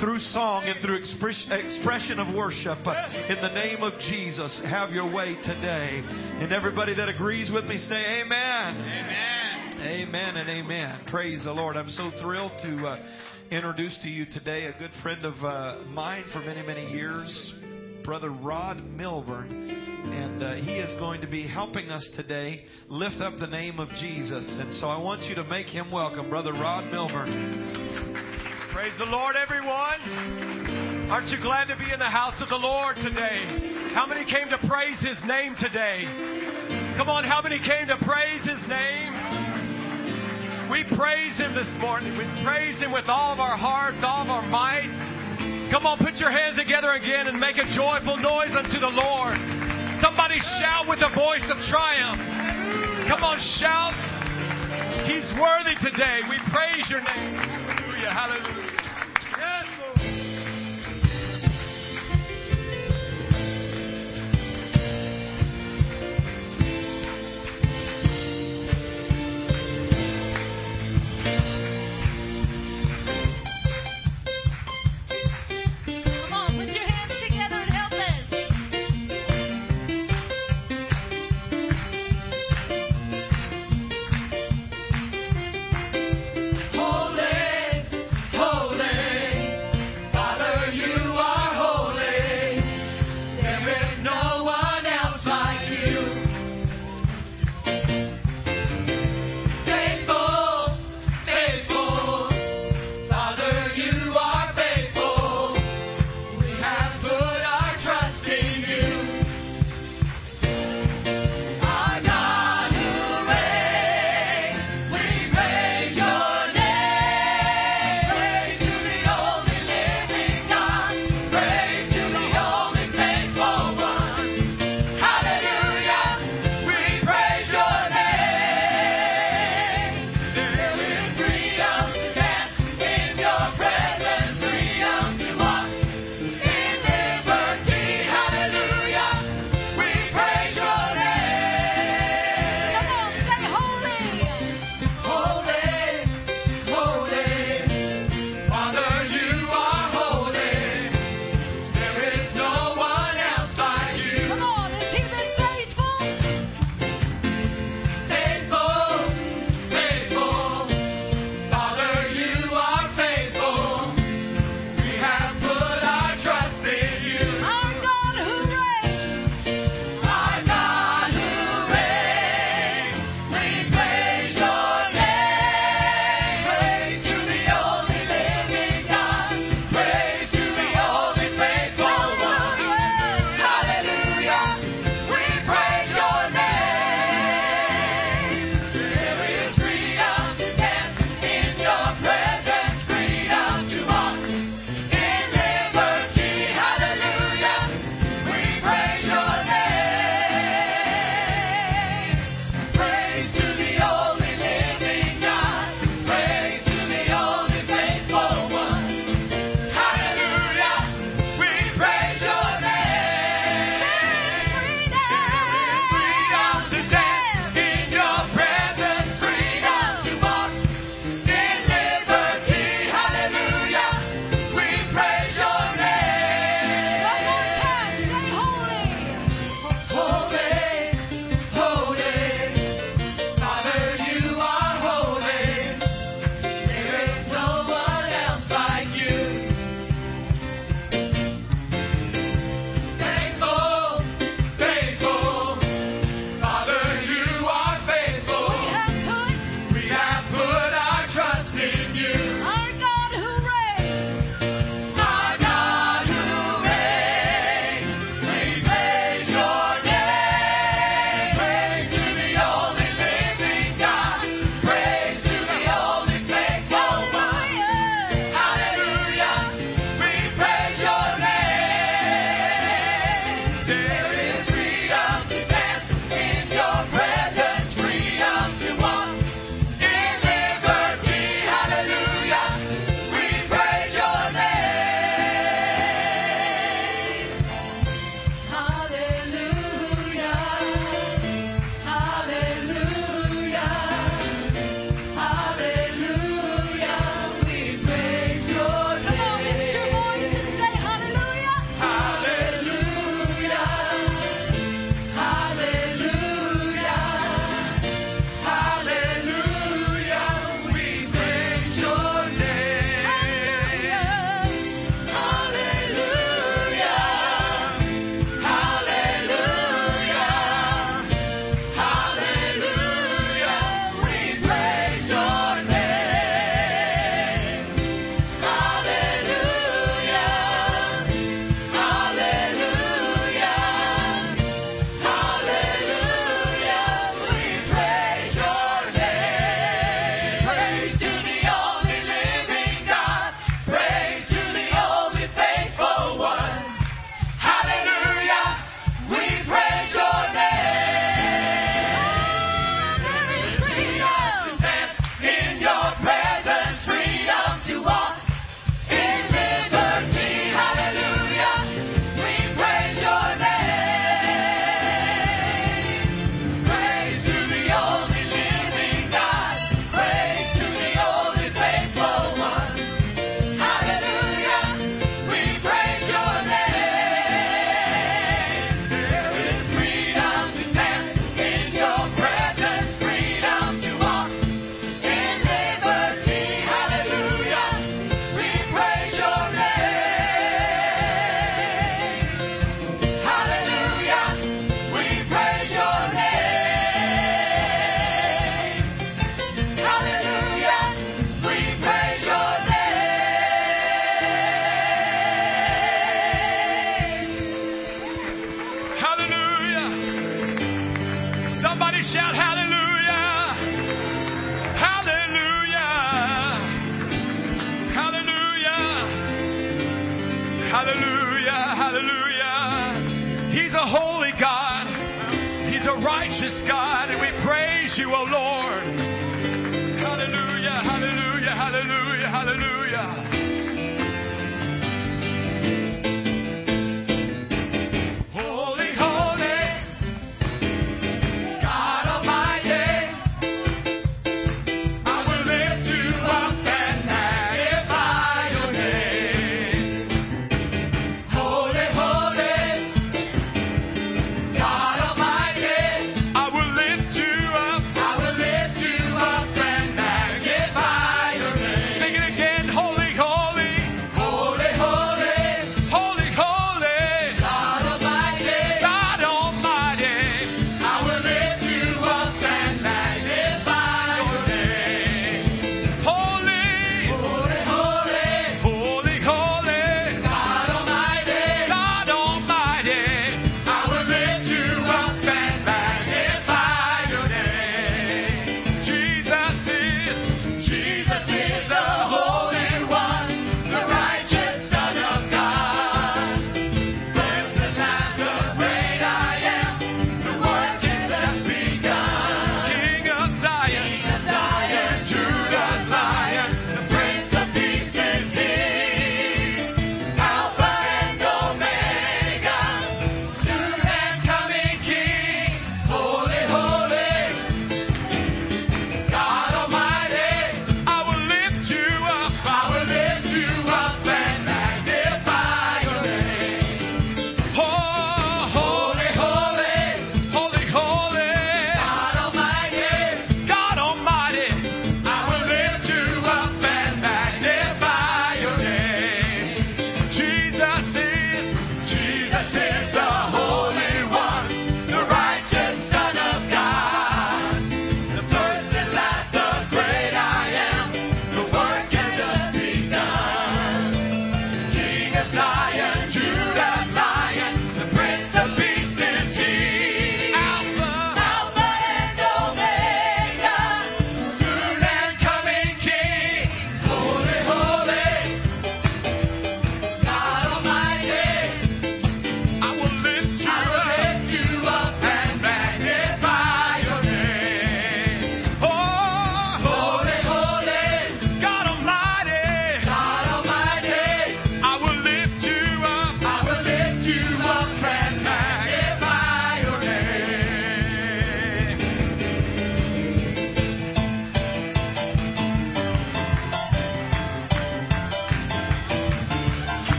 through song and through expression of worship. In the name of Jesus, have your way today. And everybody that agrees with me say amen. Amen. Amen and amen. Praise the Lord. I'm so thrilled to uh, introduce to you today a good friend of uh, mine for many, many years, Brother Rod Milburn. And uh, he is going to be helping us today lift up the name of Jesus. And so I want you to make him welcome, Brother Rod Milburn. Praise the Lord, everyone. Aren't you glad to be in the house of the Lord today? How many came to praise His name today? Come on, how many came to praise His name? We praise Him this morning. We praise Him with all of our hearts, all of our might. Come on, put your hands together again and make a joyful noise unto the Lord. Somebody shout with a voice of triumph. Come on, shout. He's worthy today. We praise your name. Hallelujah. Hallelujah.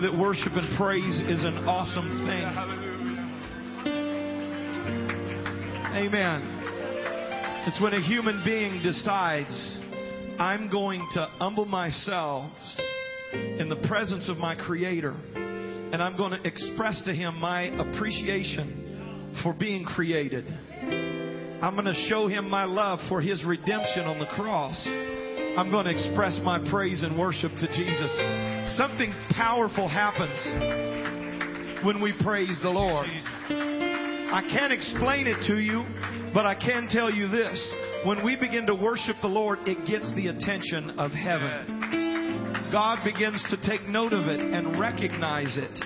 That worship and praise is an awesome thing. Amen. It's when a human being decides, I'm going to humble myself in the presence of my Creator, and I'm going to express to Him my appreciation for being created. I'm going to show Him my love for His redemption on the cross. I'm going to express my praise and worship to Jesus. Something powerful happens when we praise the Lord. I can't explain it to you, but I can tell you this. When we begin to worship the Lord, it gets the attention of heaven. God begins to take note of it and recognize it.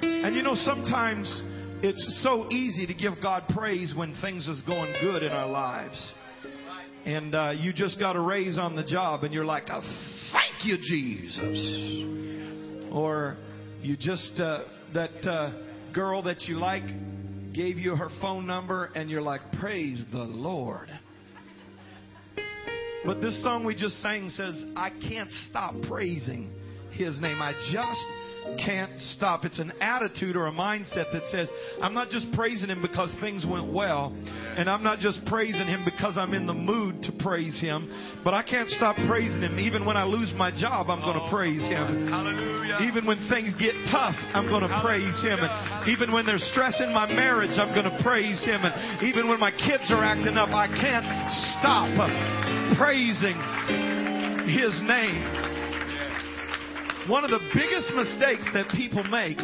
And you know, sometimes it's so easy to give God praise when things is going good in our lives. And uh, you just got a raise on the job, and you're like, oh, "Thank you, Jesus." Or you just uh, that uh, girl that you like gave you her phone number, and you're like, "Praise the Lord." But this song we just sang says, I can't stop praising His name. I just can't stop. It's an attitude or a mindset that says, I'm not just praising Him because things went well, and I'm not just praising Him because I'm in the mood to praise Him, but I can't stop praising Him. Even when I lose my job, I'm going to oh, praise Him. Hallelujah. Even when things get tough, I'm going to praise Him. And even when there's stress in my marriage, I'm going to praise Him. And even when my kids are acting up, I can't stop praising His name. One of the biggest mistakes that people make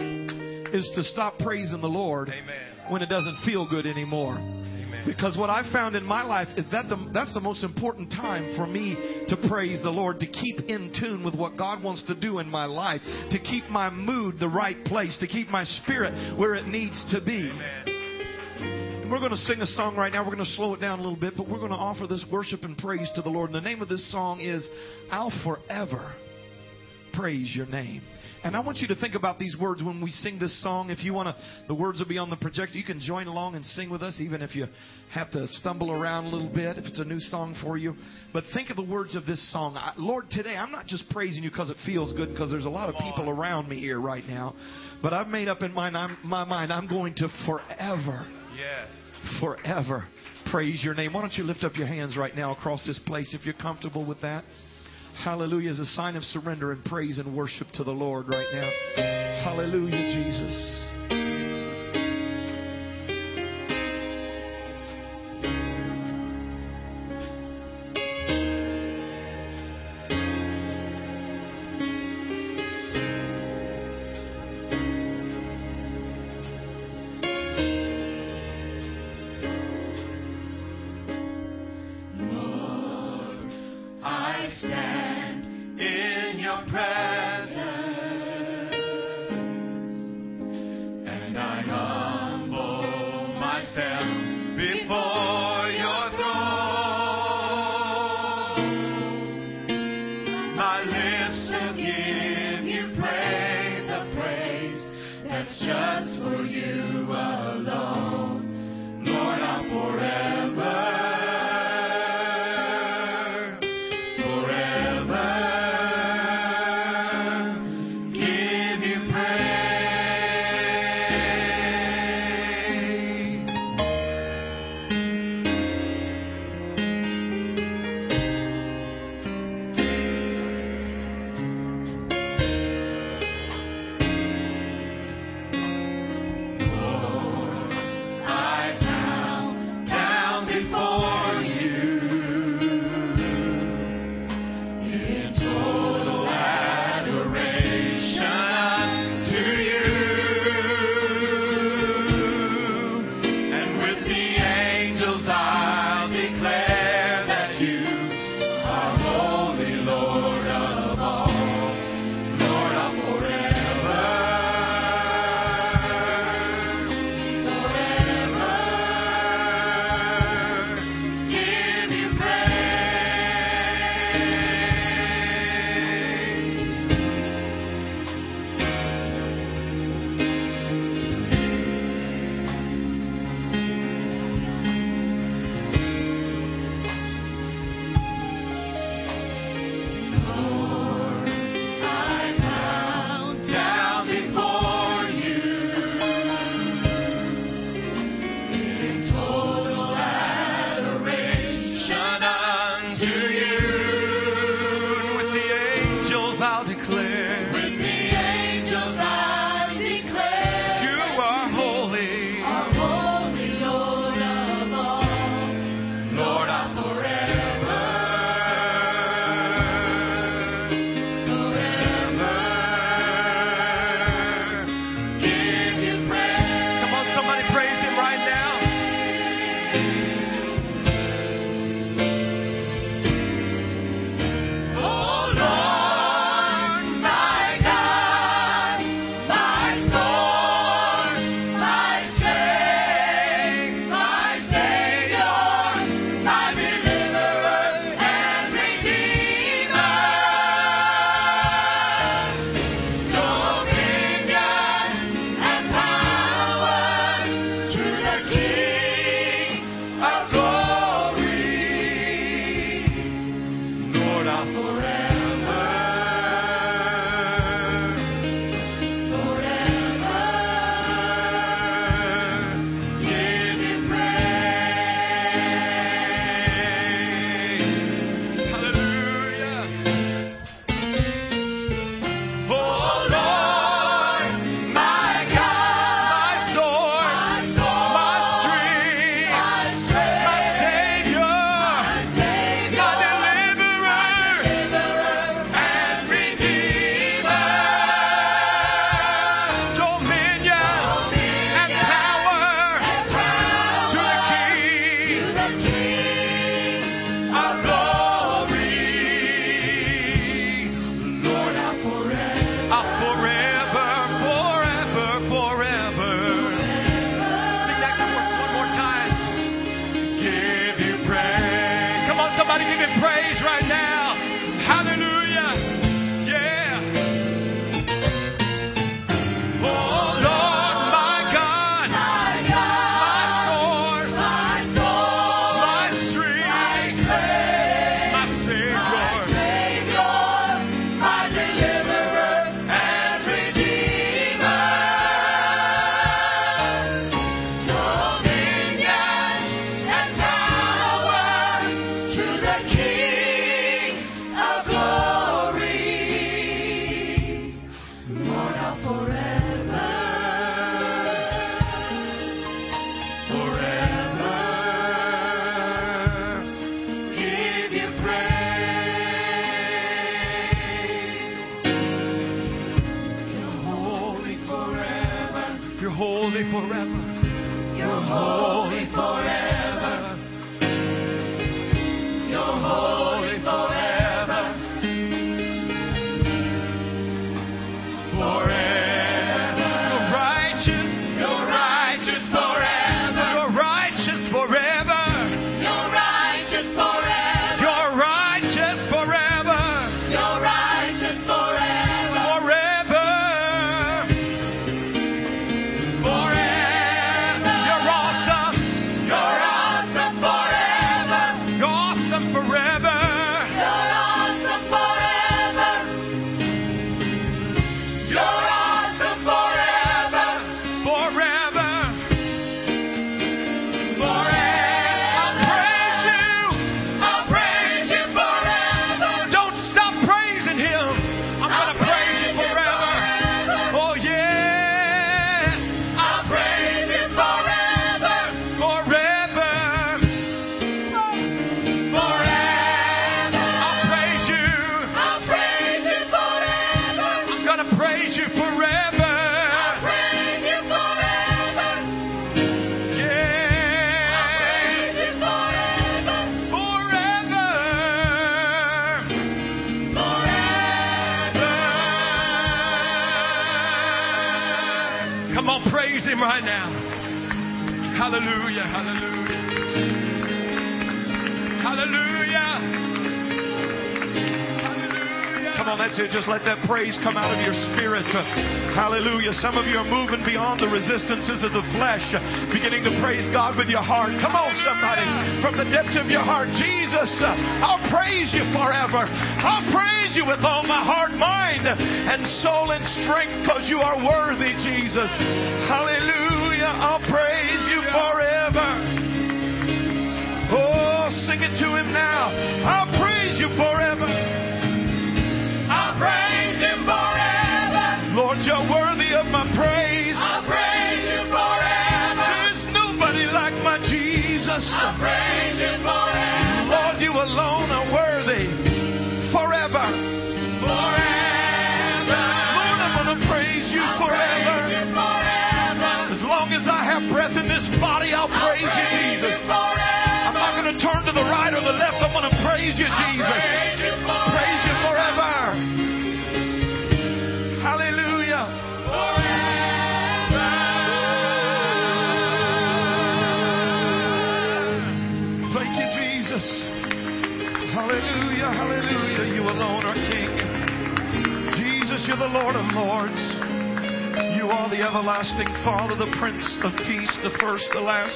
is to stop praising the Lord Amen. when it doesn't feel good anymore. Amen. Because what I found in my life is that the, that's the most important time for me to praise the Lord, to keep in tune with what God wants to do in my life, to keep my mood the right place, to keep my spirit where it needs to be. Amen. We're going to sing a song right now. We're going to slow it down a little bit, but we're going to offer this worship and praise to the Lord. And the name of this song is I'll Forever Praise Your Name. And I want you to think about these words when we sing this song. If you want to, the words will be on the projector. You can join along and sing with us, even if you have to stumble around a little bit, if it's a new song for you. But think of the words of this song. I, Lord, today I'm not just praising you because it feels good, because there's a lot of people around me here right now. But I've made up in my, my mind I'm going to forever Yes. forever praise your name. Why don't you lift up your hands right now across this place if you're comfortable with that? Hallelujah is a sign of surrender and praise and worship to the Lord right now. Hallelujah, Jesus. Praise come out of your spirit. Hallelujah. Some of you are moving beyond the resistances of the flesh, beginning to praise God with your heart. Come on, somebody. From the depths of your heart, Jesus, I'll praise you forever. I'll praise you with all my heart, mind, and soul and strength because you are worthy, Jesus. Hallelujah. I'll praise you forever. Oh, sing it to him now. I'll Jesus. I'll praise you forever. Lord, you alone are worthy forever. Forever. Lord, I'm going to praise you forever. As long as I have breath in this body, I'll I'll praise you, Jesus. I'm not going to turn to the right or the left. I'm going to praise you, Jesus. Lords. You are the everlasting Father, the Prince of Peace, the first, the last,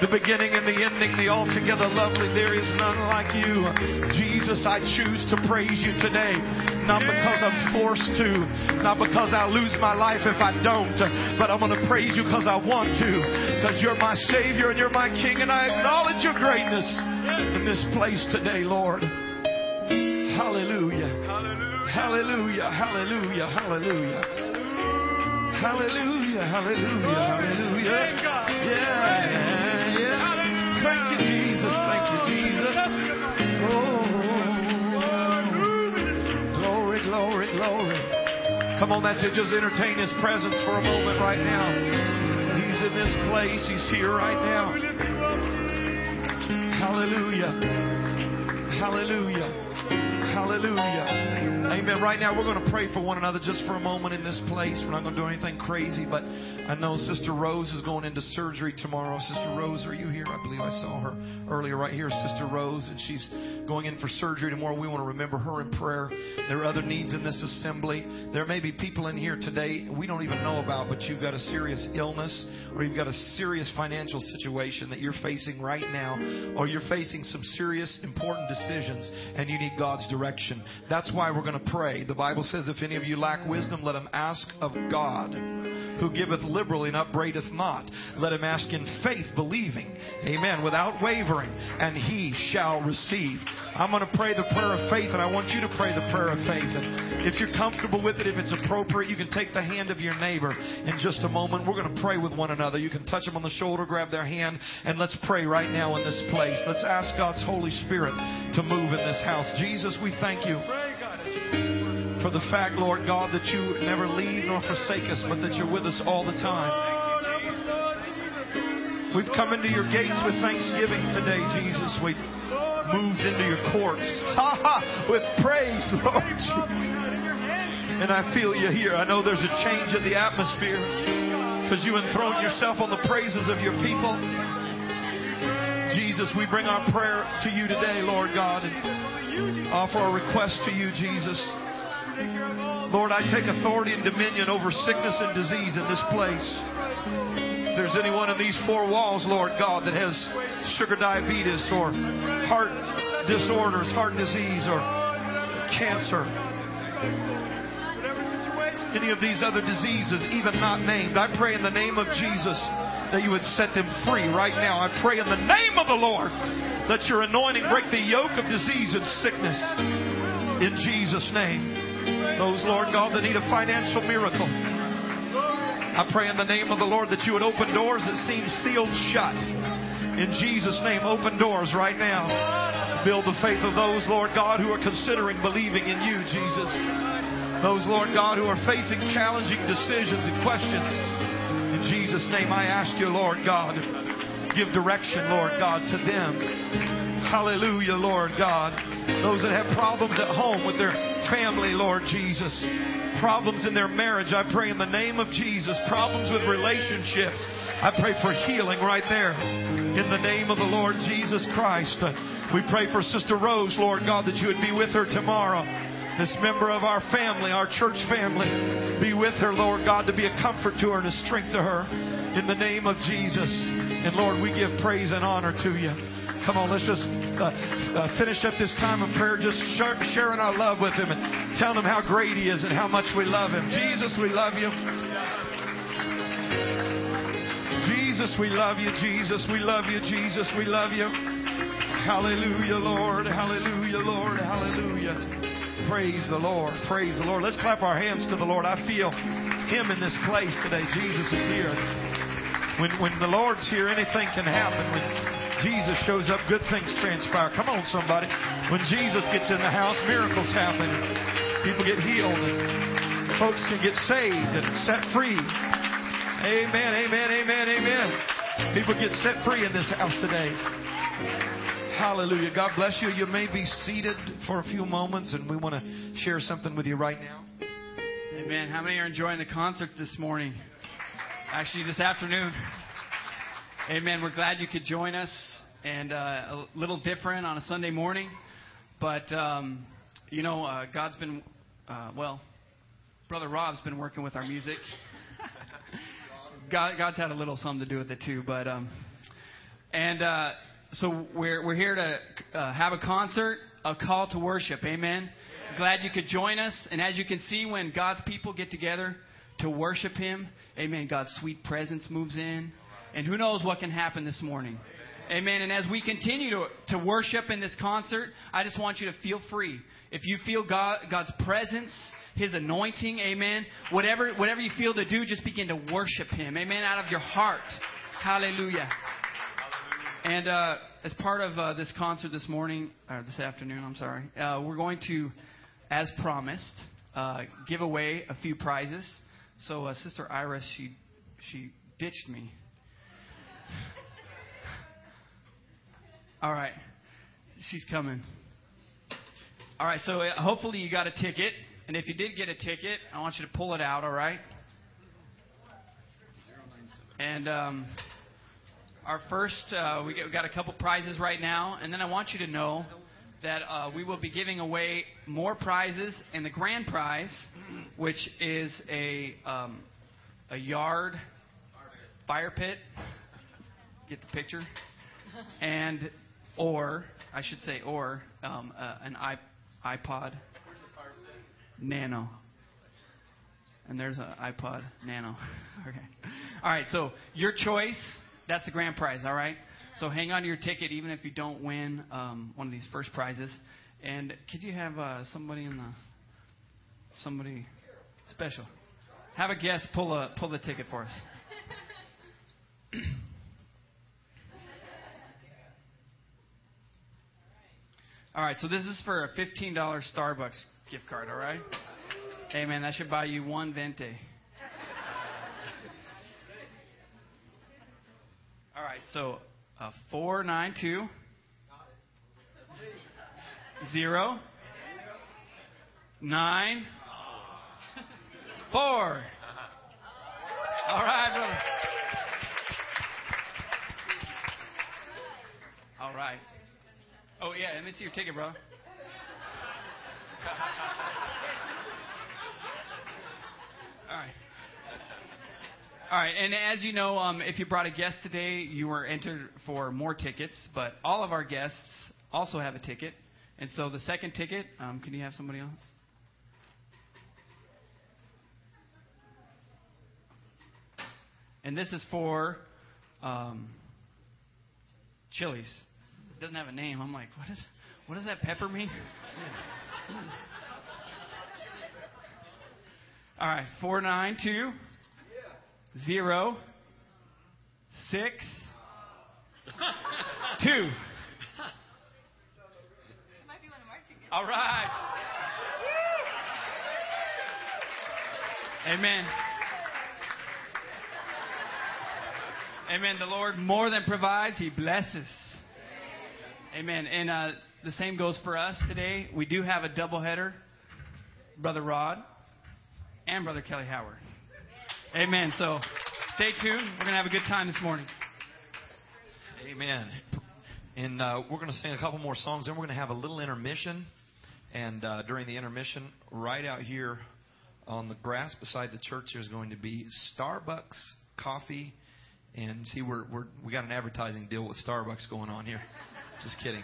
the beginning and the ending, the altogether lovely. There is none like you. Jesus, I choose to praise you today. Not because I'm forced to, not because I'll lose my life if I don't, but I'm going to praise you because I want to, because you're my Savior and you're my King, and I acknowledge your greatness in this place today, Lord. Hallelujah. Hallelujah. Hallelujah. Hallelujah. Hallelujah. Hallelujah. Hallelujah. Yeah. Yeah. Thank you, Jesus. Thank you, Jesus. Oh. Glory, glory, glory. Come on, that's it. Just entertain His presence for a moment right now. He's in this place. He's here right now. Hallelujah. Hallelujah. Hallelujah. Amen. Right now, we're going to pray for one another just for a moment in this place. We're not going to do anything crazy, but I know Sister Rose is going into surgery tomorrow. Sister Rose, are you here? I believe I saw her earlier right here, Sister Rose, and she's going in for surgery tomorrow. We want to remember her in prayer. There are other needs in this assembly. There may be people in here today we don't even know about, but you've got a serious illness or you've got a serious financial situation that you're facing right now, or you're facing some serious, important decisions and you need God's direction. That's why we're going to pray. The Bible says, if any of you lack wisdom, let him ask of God, who giveth liberally and upbraideth not. Let him ask in faith, believing. Amen. Without wavering, and he shall receive. I'm going to pray the prayer of faith, and I want you to pray the prayer of faith. And if you're comfortable with it, if it's appropriate, you can take the hand of your neighbor in just a moment. We're going to pray with one another. You can touch them on the shoulder, grab their hand, and let's pray right now in this place. Let's ask God's Holy Spirit to move in this house. Jesus, we thank you for the fact, Lord God, that you never leave nor forsake us, but that you're with us all the time. We've come into your gates with thanksgiving today, Jesus. We moved into your courts with praise, Lord Jesus. And I feel you here. I know there's a change in the atmosphere because you enthroned yourself on the praises of your people. Jesus, we bring our prayer to you today, Lord God, and offer our request to you, Jesus. Lord, I take authority and dominion over sickness and disease in this place. If there's anyone in these four walls, Lord God, that has sugar diabetes or heart disorders, heart disease, or cancer, any of these other diseases, even not named, I pray in the name of Jesus that you would set them free right now. I pray in the name of the Lord that your anointing break the yoke of disease and sickness in Jesus' name. Those, Lord God, that need a financial miracle. I pray in the name of the Lord that you would open doors that seem sealed shut. In Jesus' name, open doors right now. Build the faith of those, Lord God, who are considering believing in you, Jesus. Those, Lord God, who are facing challenging decisions and questions. In Jesus' name, I ask you, Lord God, give direction, Lord God, to them. Hallelujah, Lord God. Those that have problems at home with their family, Lord Jesus. Problems in their marriage, I pray in the name of Jesus. Problems with relationships, I pray for healing right there. In the name of the Lord Jesus Christ. We pray for Sister Rose, Lord God, that you would be with her tomorrow. This member of our family, our church family, be with her, Lord God, to be a comfort to her and a strength to her. In the name of Jesus. And Lord, we give praise and honor to you. Come on, let's just uh, uh, finish up this time of prayer, just sharing our love with Him and telling Him how great He is and how much we love Him. Jesus, we love you. Jesus, we love you. Jesus, we love you. Jesus, we love you. Hallelujah, Lord. Hallelujah, Lord. Hallelujah. Praise the Lord. Praise the Lord. Let's clap our hands to the Lord. I feel Him in this place today. Jesus is here. When, when the Lord's here, anything can happen. When Jesus shows up, good things transpire. Come on, somebody. When Jesus gets in the house, miracles happen. People get healed. And folks can get saved and set free. Amen, amen, amen, amen. People get set free in this house today. Hallelujah. God bless you. You may be seated for a few moments, and we want to share something with you right now. Amen. How many are enjoying the concert this morning? Actually, this afternoon. Amen. We're glad you could join us, and uh, a little different on a Sunday morning, but um, you know, uh, God's been uh, well. Brother Rob's been working with our music. God, God's had a little something to do with it too, but um, and uh, so we're we're here to uh, have a concert, a call to worship. Amen. Glad you could join us, and as you can see, when God's people get together to worship Him, Amen. God's sweet presence moves in, and who knows what can happen this morning. Amen. And as we continue to, to worship in this concert, I just want you to feel free. If you feel God, God's presence, His anointing, amen, whatever, whatever you feel to do, just begin to worship Him. Amen. Out of your heart. Hallelujah. And uh, as part of uh, this concert this morning, or this afternoon, I'm sorry, uh, we're going to, as promised, uh, give away a few prizes. So uh, Sister Iris, she she ditched me. All right, she's coming. All right, so uh, hopefully you got a ticket, and if you did get a ticket, I want you to pull it out. All right. And um, our first, uh, we got a couple prizes right now, and then I want you to know that uh, we will be giving away more prizes, and the grand prize, which is a um, a yard fire pit. Get the picture, and or I should say or um, uh, an iPod Nano. And there's an iPod Nano. okay. All right. So your choice. That's the grand prize. All right. So hang on to your ticket, even if you don't win um, one of these first prizes. And could you have uh, somebody in the somebody special? Have a guest pull a pull the ticket for us. All right, so this is for a $15 Starbucks gift card, all right? Hey, man, that should buy you one venti. All right, so uh, four nine two zero nine four. All right, brother. All right. Oh yeah, let me see your ticket, bro. All right. All right, and as you know, um, if you brought a guest today, you were entered for more tickets. But all of our guests also have a ticket, and so the second ticket, um, can you have somebody else? And this is for um, Chili's. It doesn't have a name. I'm like, what is? What does that pepper mean? All right, four nine two zero six two. All right. Amen. Amen. The Lord more than provides; He blesses. Amen. And uh, the same goes for us today. We do have a doubleheader, Brother Rod and Brother Kelly Howard. Amen. So stay tuned. We're going to have a good time this morning. Amen. And uh, we're going to sing a couple more songs, then we're going to have a little intermission. And uh, during the intermission, right out here on the grass beside the church, there's going to be Starbucks coffee. And see, we're, we're we got an advertising deal with Starbucks going on here. Just kidding.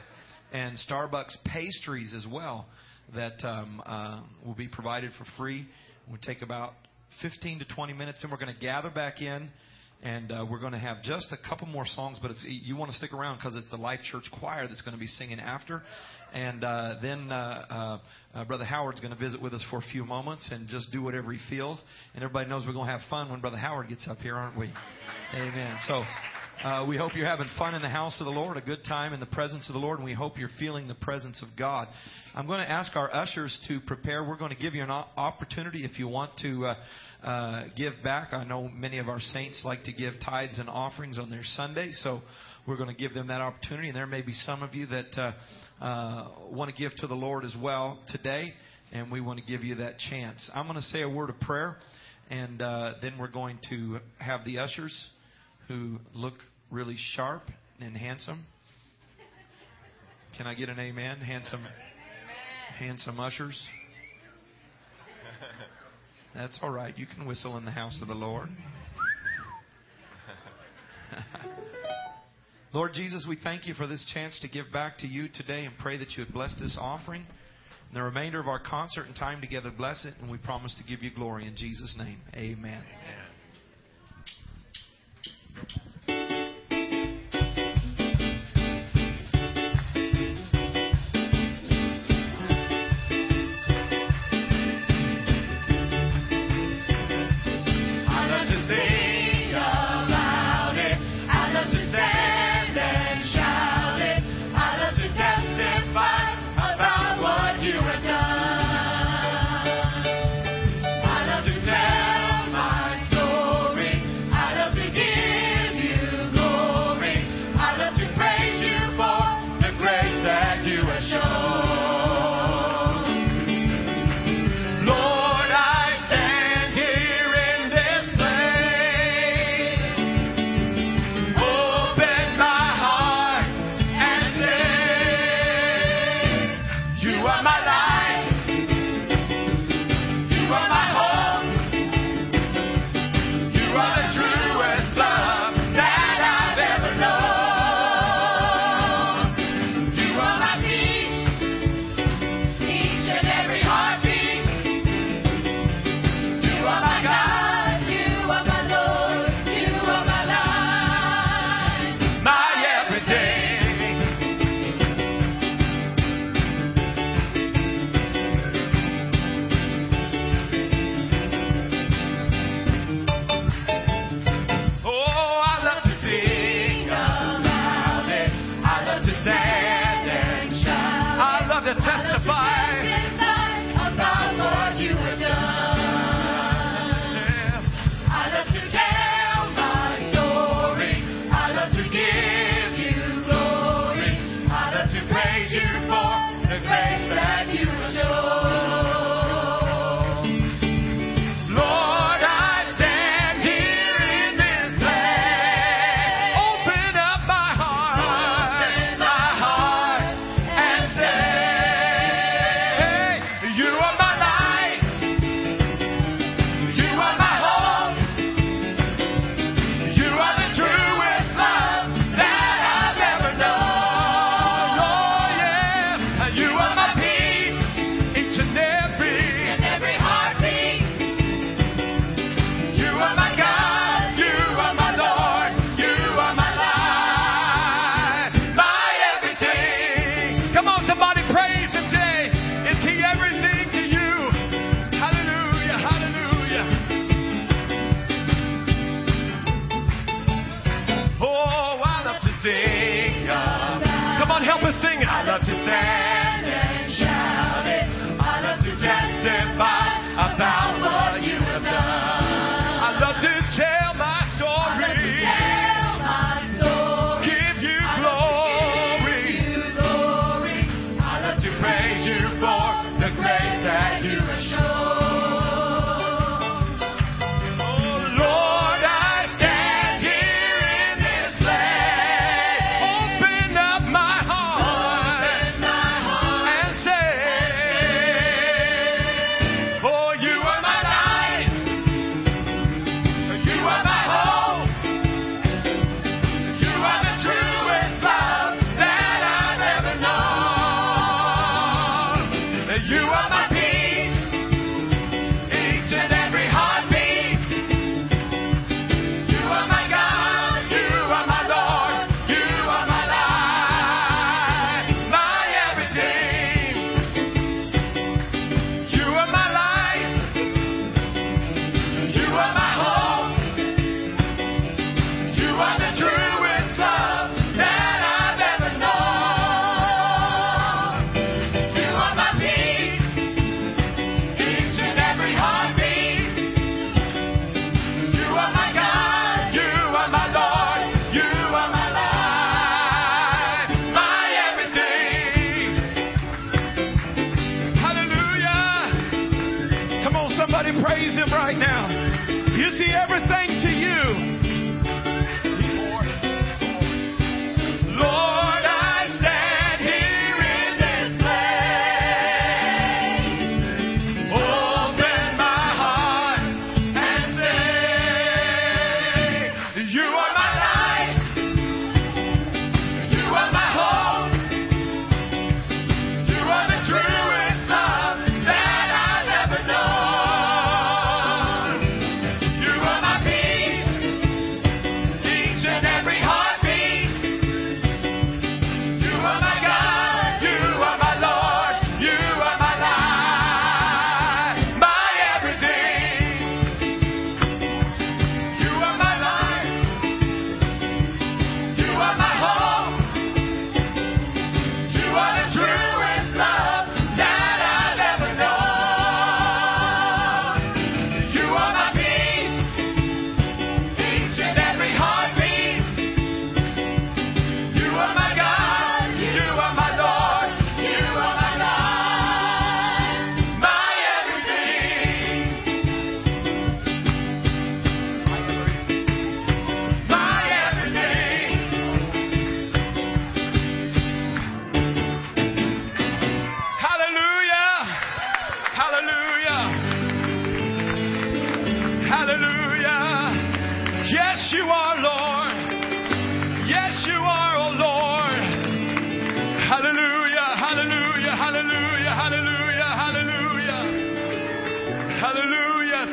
And Starbucks pastries as well that um, uh, will be provided for free. We'll take about 15 to 20 minutes, and we're going to gather back in, and uh, we're going to have just a couple more songs. But it's, you want to stick around because it's the Life Church Choir that's going to be singing after, and uh, then uh, uh, uh, Brother Howard's going to visit with us for a few moments and just do whatever he feels. And everybody knows we're going to have fun when Brother Howard gets up here, aren't we? Amen. So. Uh, we hope you're having fun in the house of the Lord, a good time in the presence of the Lord, and we hope you're feeling the presence of God. I'm going to ask our ushers to prepare. We're going to give you an opportunity if you want to uh, uh, give back. I know many of our saints like to give tithes and offerings on their Sunday, so we're going to give them that opportunity. And there may be some of you that uh, uh, want to give to the Lord as well today, and we want to give you that chance. I'm going to say a word of prayer, and uh, then we're going to have the ushers who look really sharp and handsome. Can I get an amen? Handsome, handsome ushers. That's all right. You can whistle in the house of the Lord. Lord Jesus, we thank you for this chance to give back to you today and pray that you would bless this offering. And the remainder of our concert and time together, bless it, and we promise to give you glory in Jesus' name. Amen. I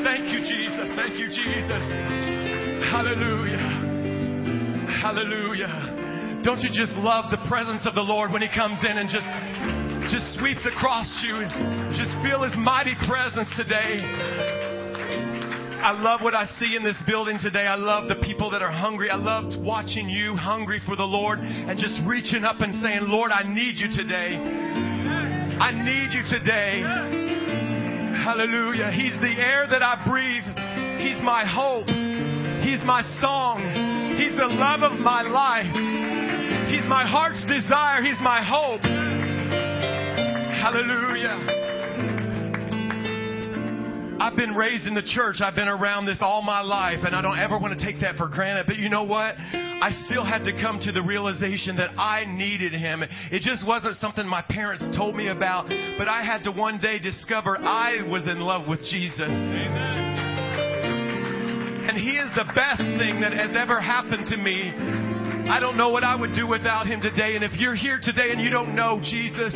Thank you, Jesus. Thank you, Jesus. Hallelujah! Hallelujah! Don't you just love the presence of the Lord when He comes in and just just sweeps across you. Just feel His mighty presence today. I love what I see in this building today. I love the people that are hungry. I loved watching you hungry for the Lord and just reaching up and saying, Lord, I need you today. I need you today. Hallelujah. He's the air that I breathe. He's my hope. He's my song. He's the love of my life. He's my heart's desire. He's my hope. Hallelujah. I've been raised in the church. I've been around this all my life, and I don't ever want to take that for granted. But you know what? I still had to come to the realization that I needed Him. It just wasn't something my parents told me about, but I had to one day discover I was in love with Jesus. And He is the best thing that has ever happened to me. I don't know what I would do without him today. And if you're here today and you don't know Jesus,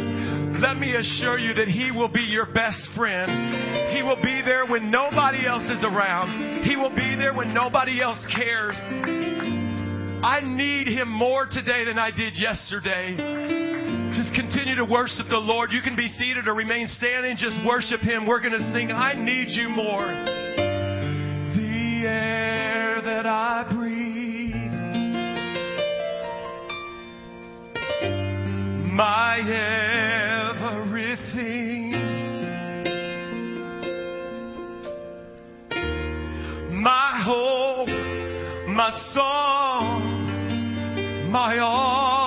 let me assure you that he will be your best friend. He will be there when nobody else is around. He will be there when nobody else cares. I need him more today than I did yesterday. Just continue to worship the Lord. You can be seated or remain standing. Just worship him. We're going to sing, I need you more. The air that I breathe. my everything. My hope, my song, my all.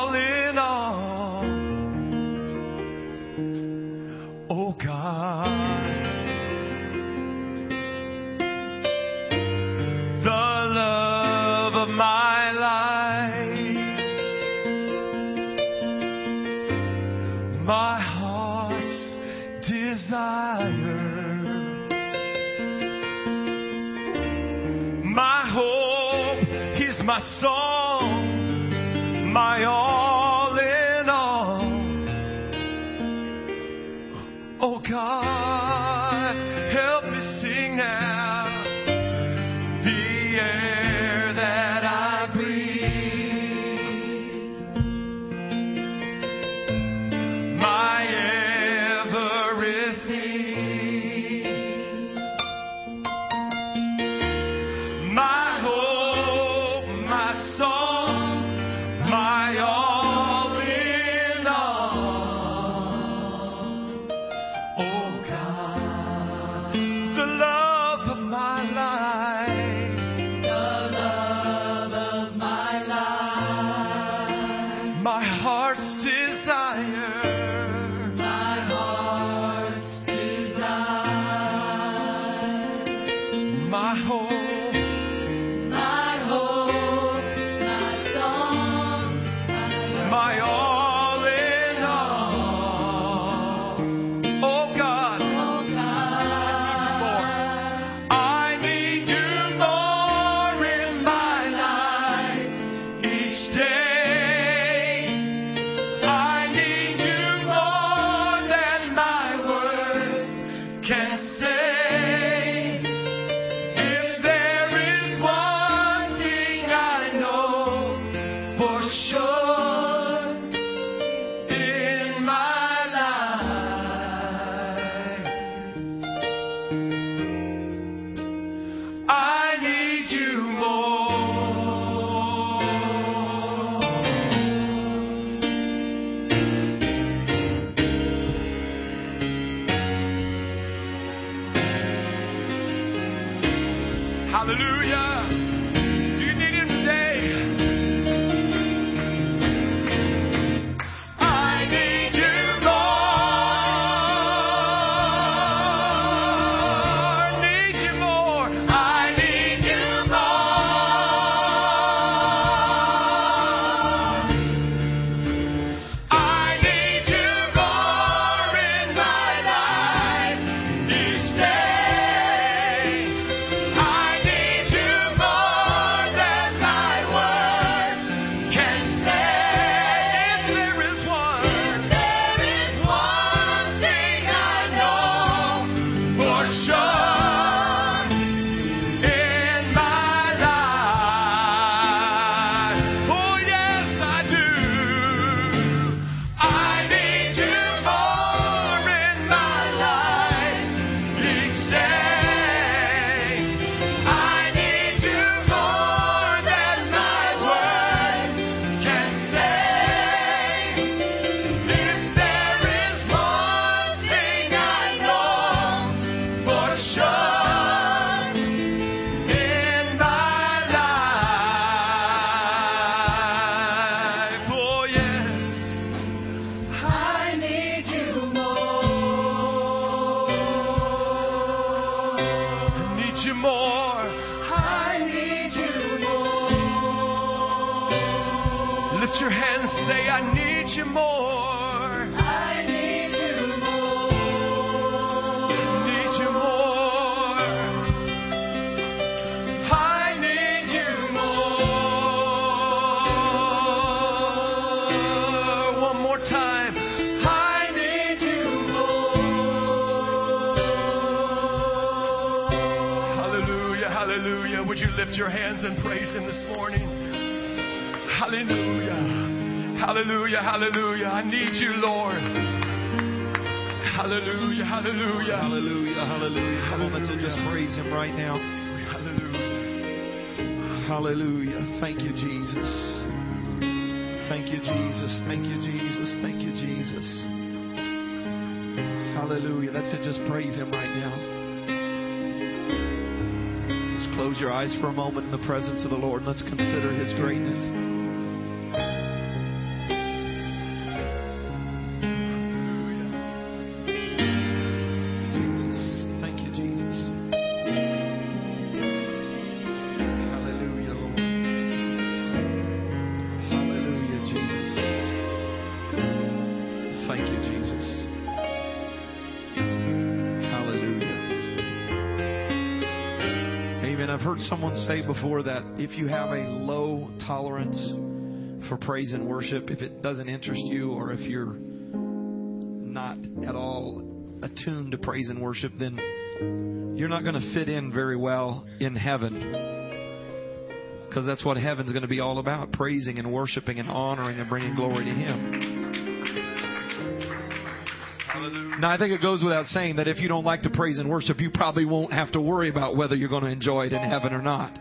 my song, my all. Hallelujah. more time. I need you, Hallelujah, hallelujah. Would you lift your hands and praise Him this morning? Hallelujah, hallelujah, hallelujah. I need you, Lord. Hallelujah, hallelujah. Hallelujah, hallelujah. Come on, let's just praise Him right now. Hallelujah. Hallelujah. Thank you, Jesus. Thank you, Jesus. Thank you, Jesus. Thank you, Jesus. Hallelujah. That's it. Just praise Him right now. Just close your eyes for a moment in the presence of the Lord. Let's consider His greatness. Heard someone say before that if you have a low tolerance for praise and worship, if it doesn't interest you, or if you're not at all attuned to praise and worship, then you're not going to fit in very well in heaven. Because that's what heaven's going to be all about praising and worshiping and honoring and bringing glory to Him. Now, I think it goes without saying that if you don't like to praise and worship, you probably won't have to worry about whether you're going to enjoy it in heaven or not.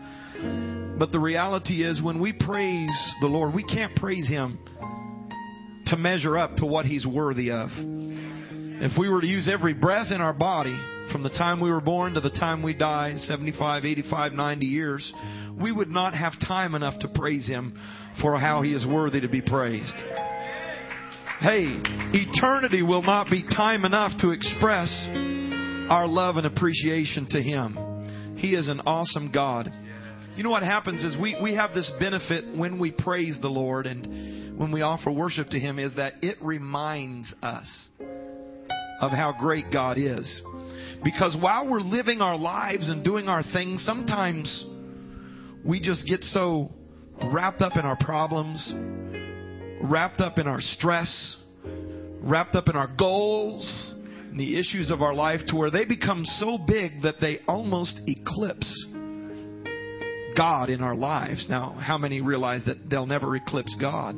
But the reality is, when we praise the Lord, we can't praise Him to measure up to what He's worthy of. If we were to use every breath in our body from the time we were born to the time we die, 75, 85, 90 years, we would not have time enough to praise Him for how He is worthy to be praised. Hey, eternity will not be time enough to express our love and appreciation to Him. He is an awesome God. You know what happens is we, we have this benefit when we praise the Lord and when we offer worship to Him is that it reminds us of how great God is. Because while we're living our lives and doing our things, sometimes we just get so wrapped up in our problems, wrapped up in our stress, wrapped up in our goals, and the issues of our life to where they become so big that they almost eclipse God in our lives. Now, how many realize that they'll never eclipse God?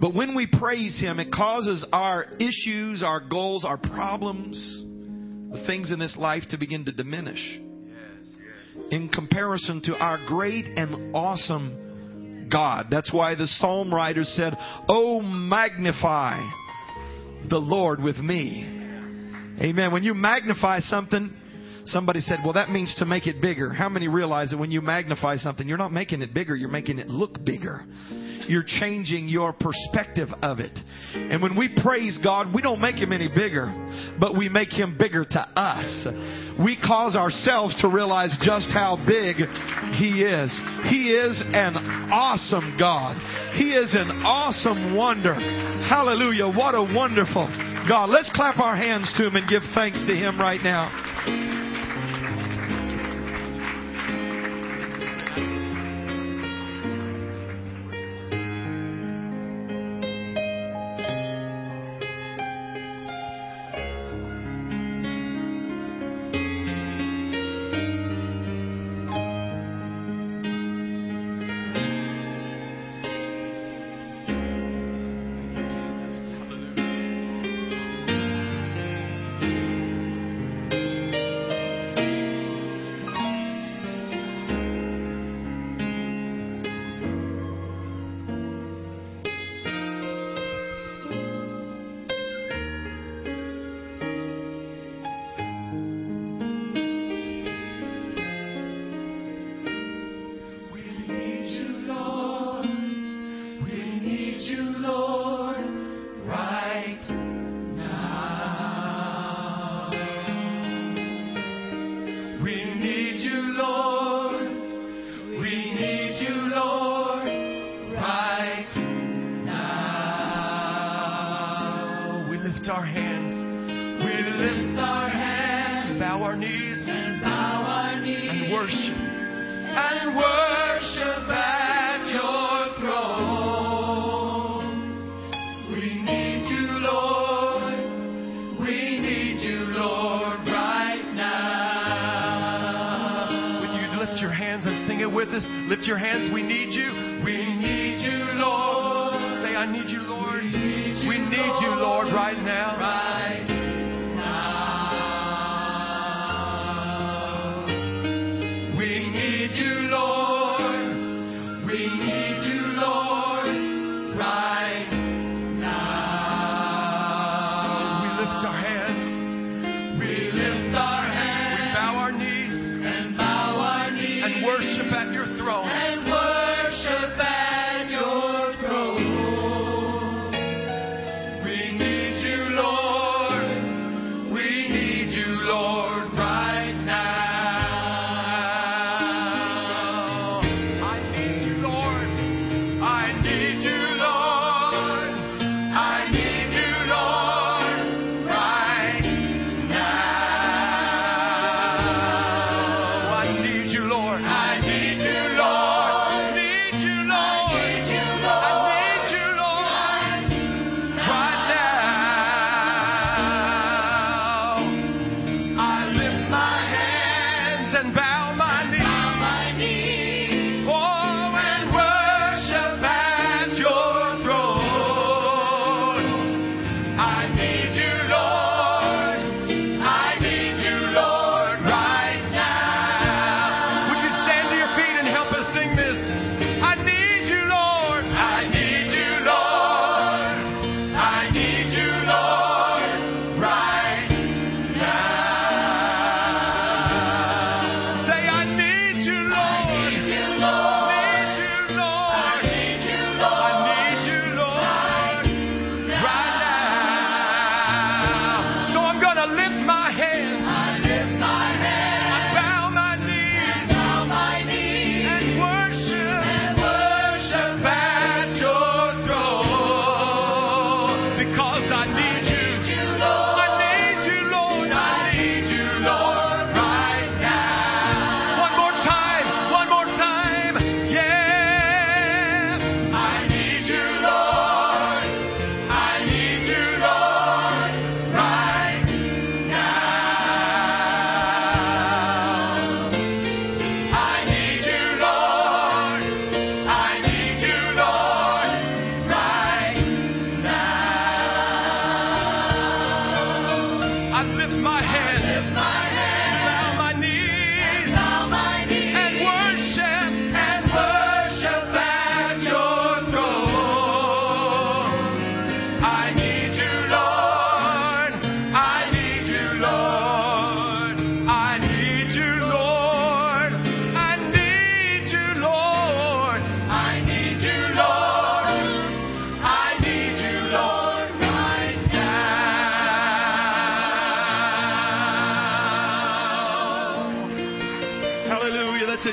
But when we praise Him, it causes our issues, our goals, our problems, the things in this life to begin to diminish in comparison to our great and awesome God. That's why the psalm writer said, Oh, magnify the Lord with me. Amen. When you magnify something, somebody said, Well, that means to make it bigger. How many realize that when you magnify something, you're not making it bigger, you're making it look bigger? You're changing your perspective of it. And when we praise God, we don't make Him any bigger, but we make Him bigger to us. We cause ourselves to realize just how big He is. He is an awesome God. He is an awesome wonder. Hallelujah. What a wonderful God. Let's clap our hands to Him and give thanks to Him right now.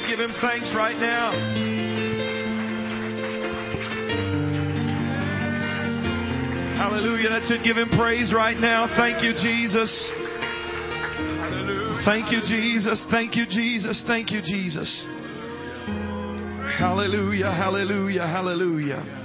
Give him thanks right now. Hallelujah. That's it. Give him praise right now. Thank you, Jesus. Thank you, Jesus. Thank you, Jesus. Thank you, Jesus. Hallelujah. Hallelujah. Hallelujah.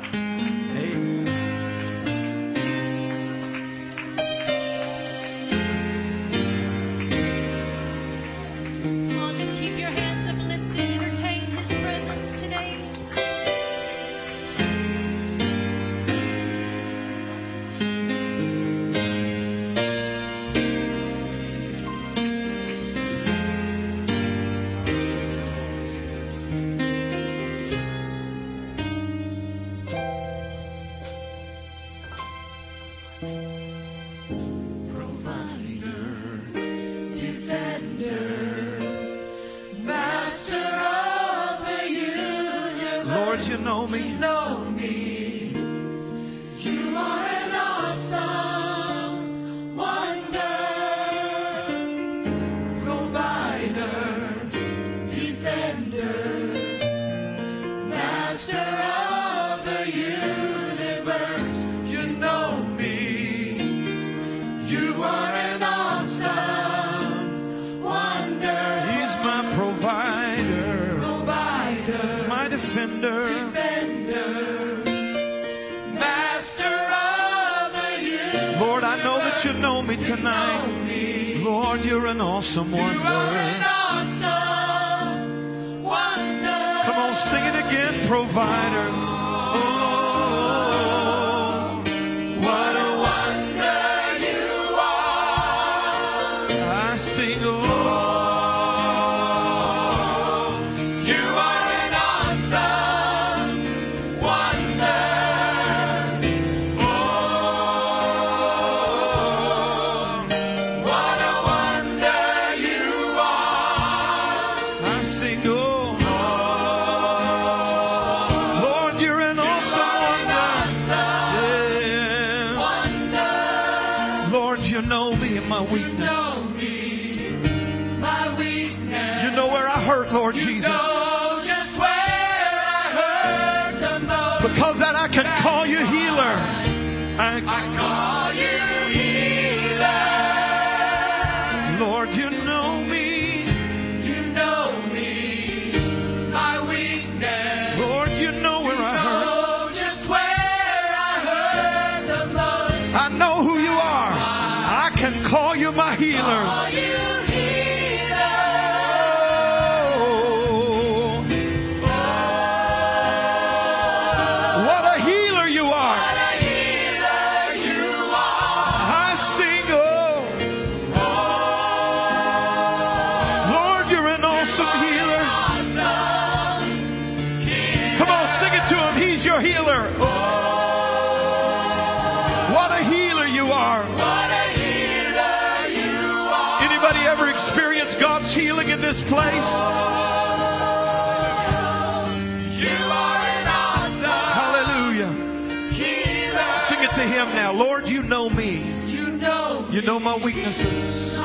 Know my weaknesses.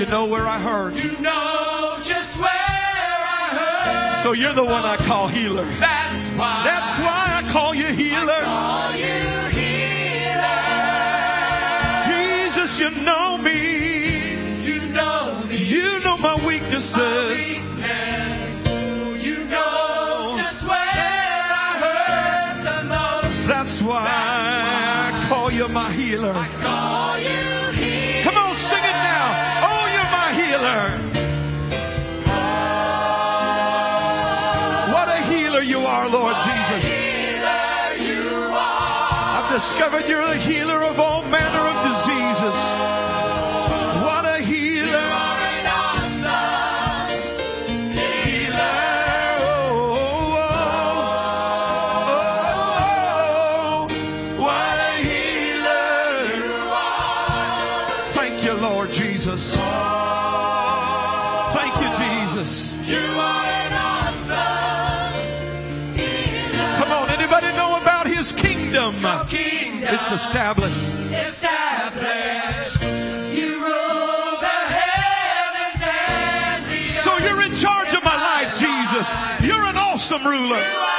You know where I hurt. You know just where I hurt. So you're the one I call healer. That's why. That's why I call you healer. Jesus, you know me. You know me. You know my weaknesses. You know just where I hurt the most. That's why I call you my healer. You're a healer established. Established. You rule the heavens and the So you're in charge of my life, Jesus. You're an awesome ruler.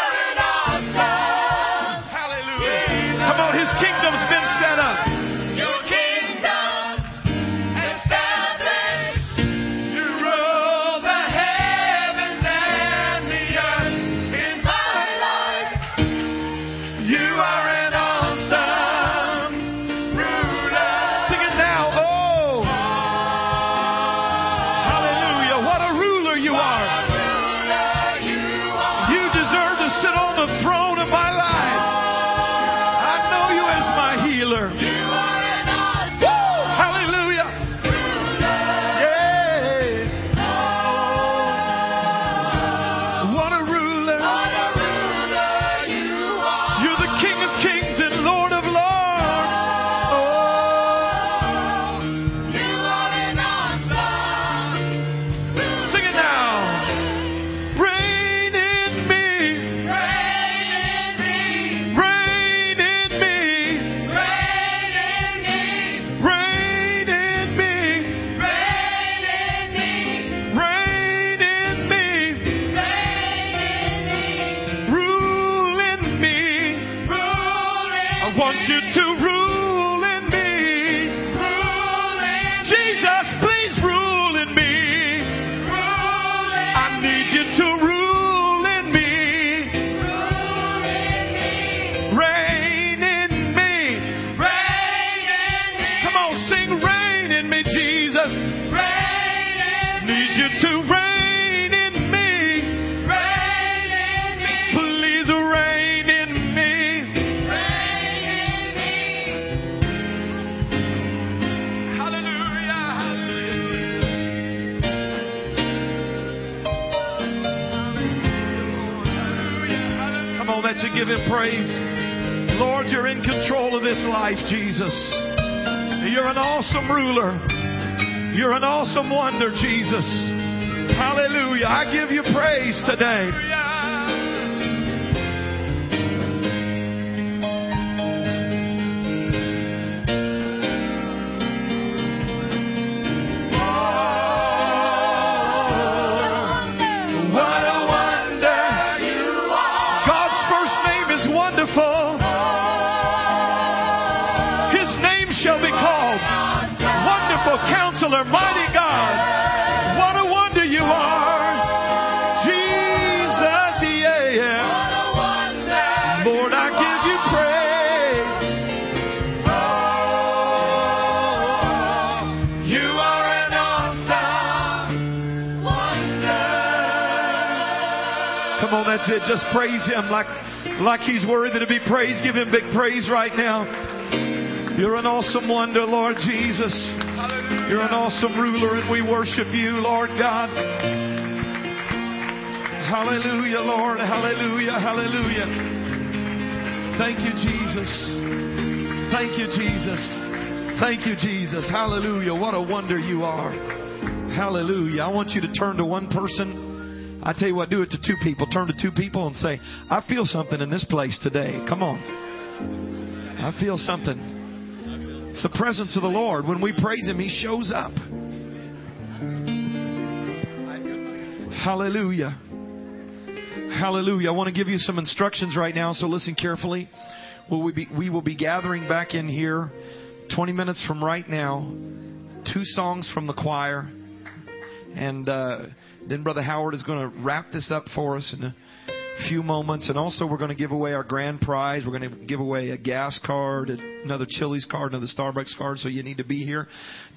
Just praise Him like, like He's worthy to be praised. Give Him big praise right now. You're an awesome wonder, Lord Jesus. You're an awesome ruler, and we worship you, Lord God. Hallelujah, Lord. Hallelujah. Hallelujah. Thank you, Jesus. Thank you, Jesus. Thank you, Jesus. Hallelujah. What a wonder you are. Hallelujah. I want you to turn to one person. I tell you what, do it to two people. Turn to two people and say, I feel something in this place today. Come on. I feel something. It's the presence of the Lord. When we praise Him, He shows up. Hallelujah. Hallelujah. I want to give you some instructions right now, so listen carefully. Will we, be, we will be gathering back in here 20 minutes from right now. Two songs from the choir. And uh, then Brother Howard is going to wrap this up for us in a few moments. And also, we're going to give away our grand prize. We're going to give away a gas card, another Chili's card, another Starbucks card. So you need to be here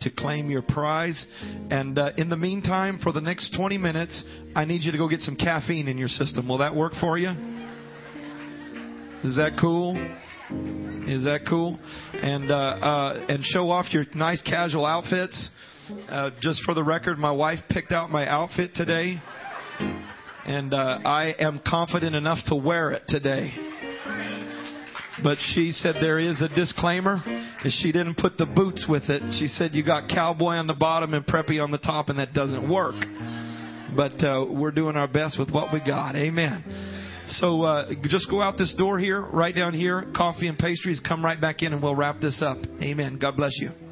to claim your prize. And uh, in the meantime, for the next 20 minutes, I need you to go get some caffeine in your system. Will that work for you? Is that cool? Is that cool? And uh, uh, and show off your nice casual outfits. Uh, just for the record, my wife picked out my outfit today, and uh, I am confident enough to wear it today. But she said there is a disclaimer. Is she didn't put the boots with it. She said you got cowboy on the bottom and preppy on the top, and that doesn't work. But uh, we're doing our best with what we got. Amen. So uh, just go out this door here, right down here. Coffee and pastries. Come right back in, and we'll wrap this up. Amen. God bless you.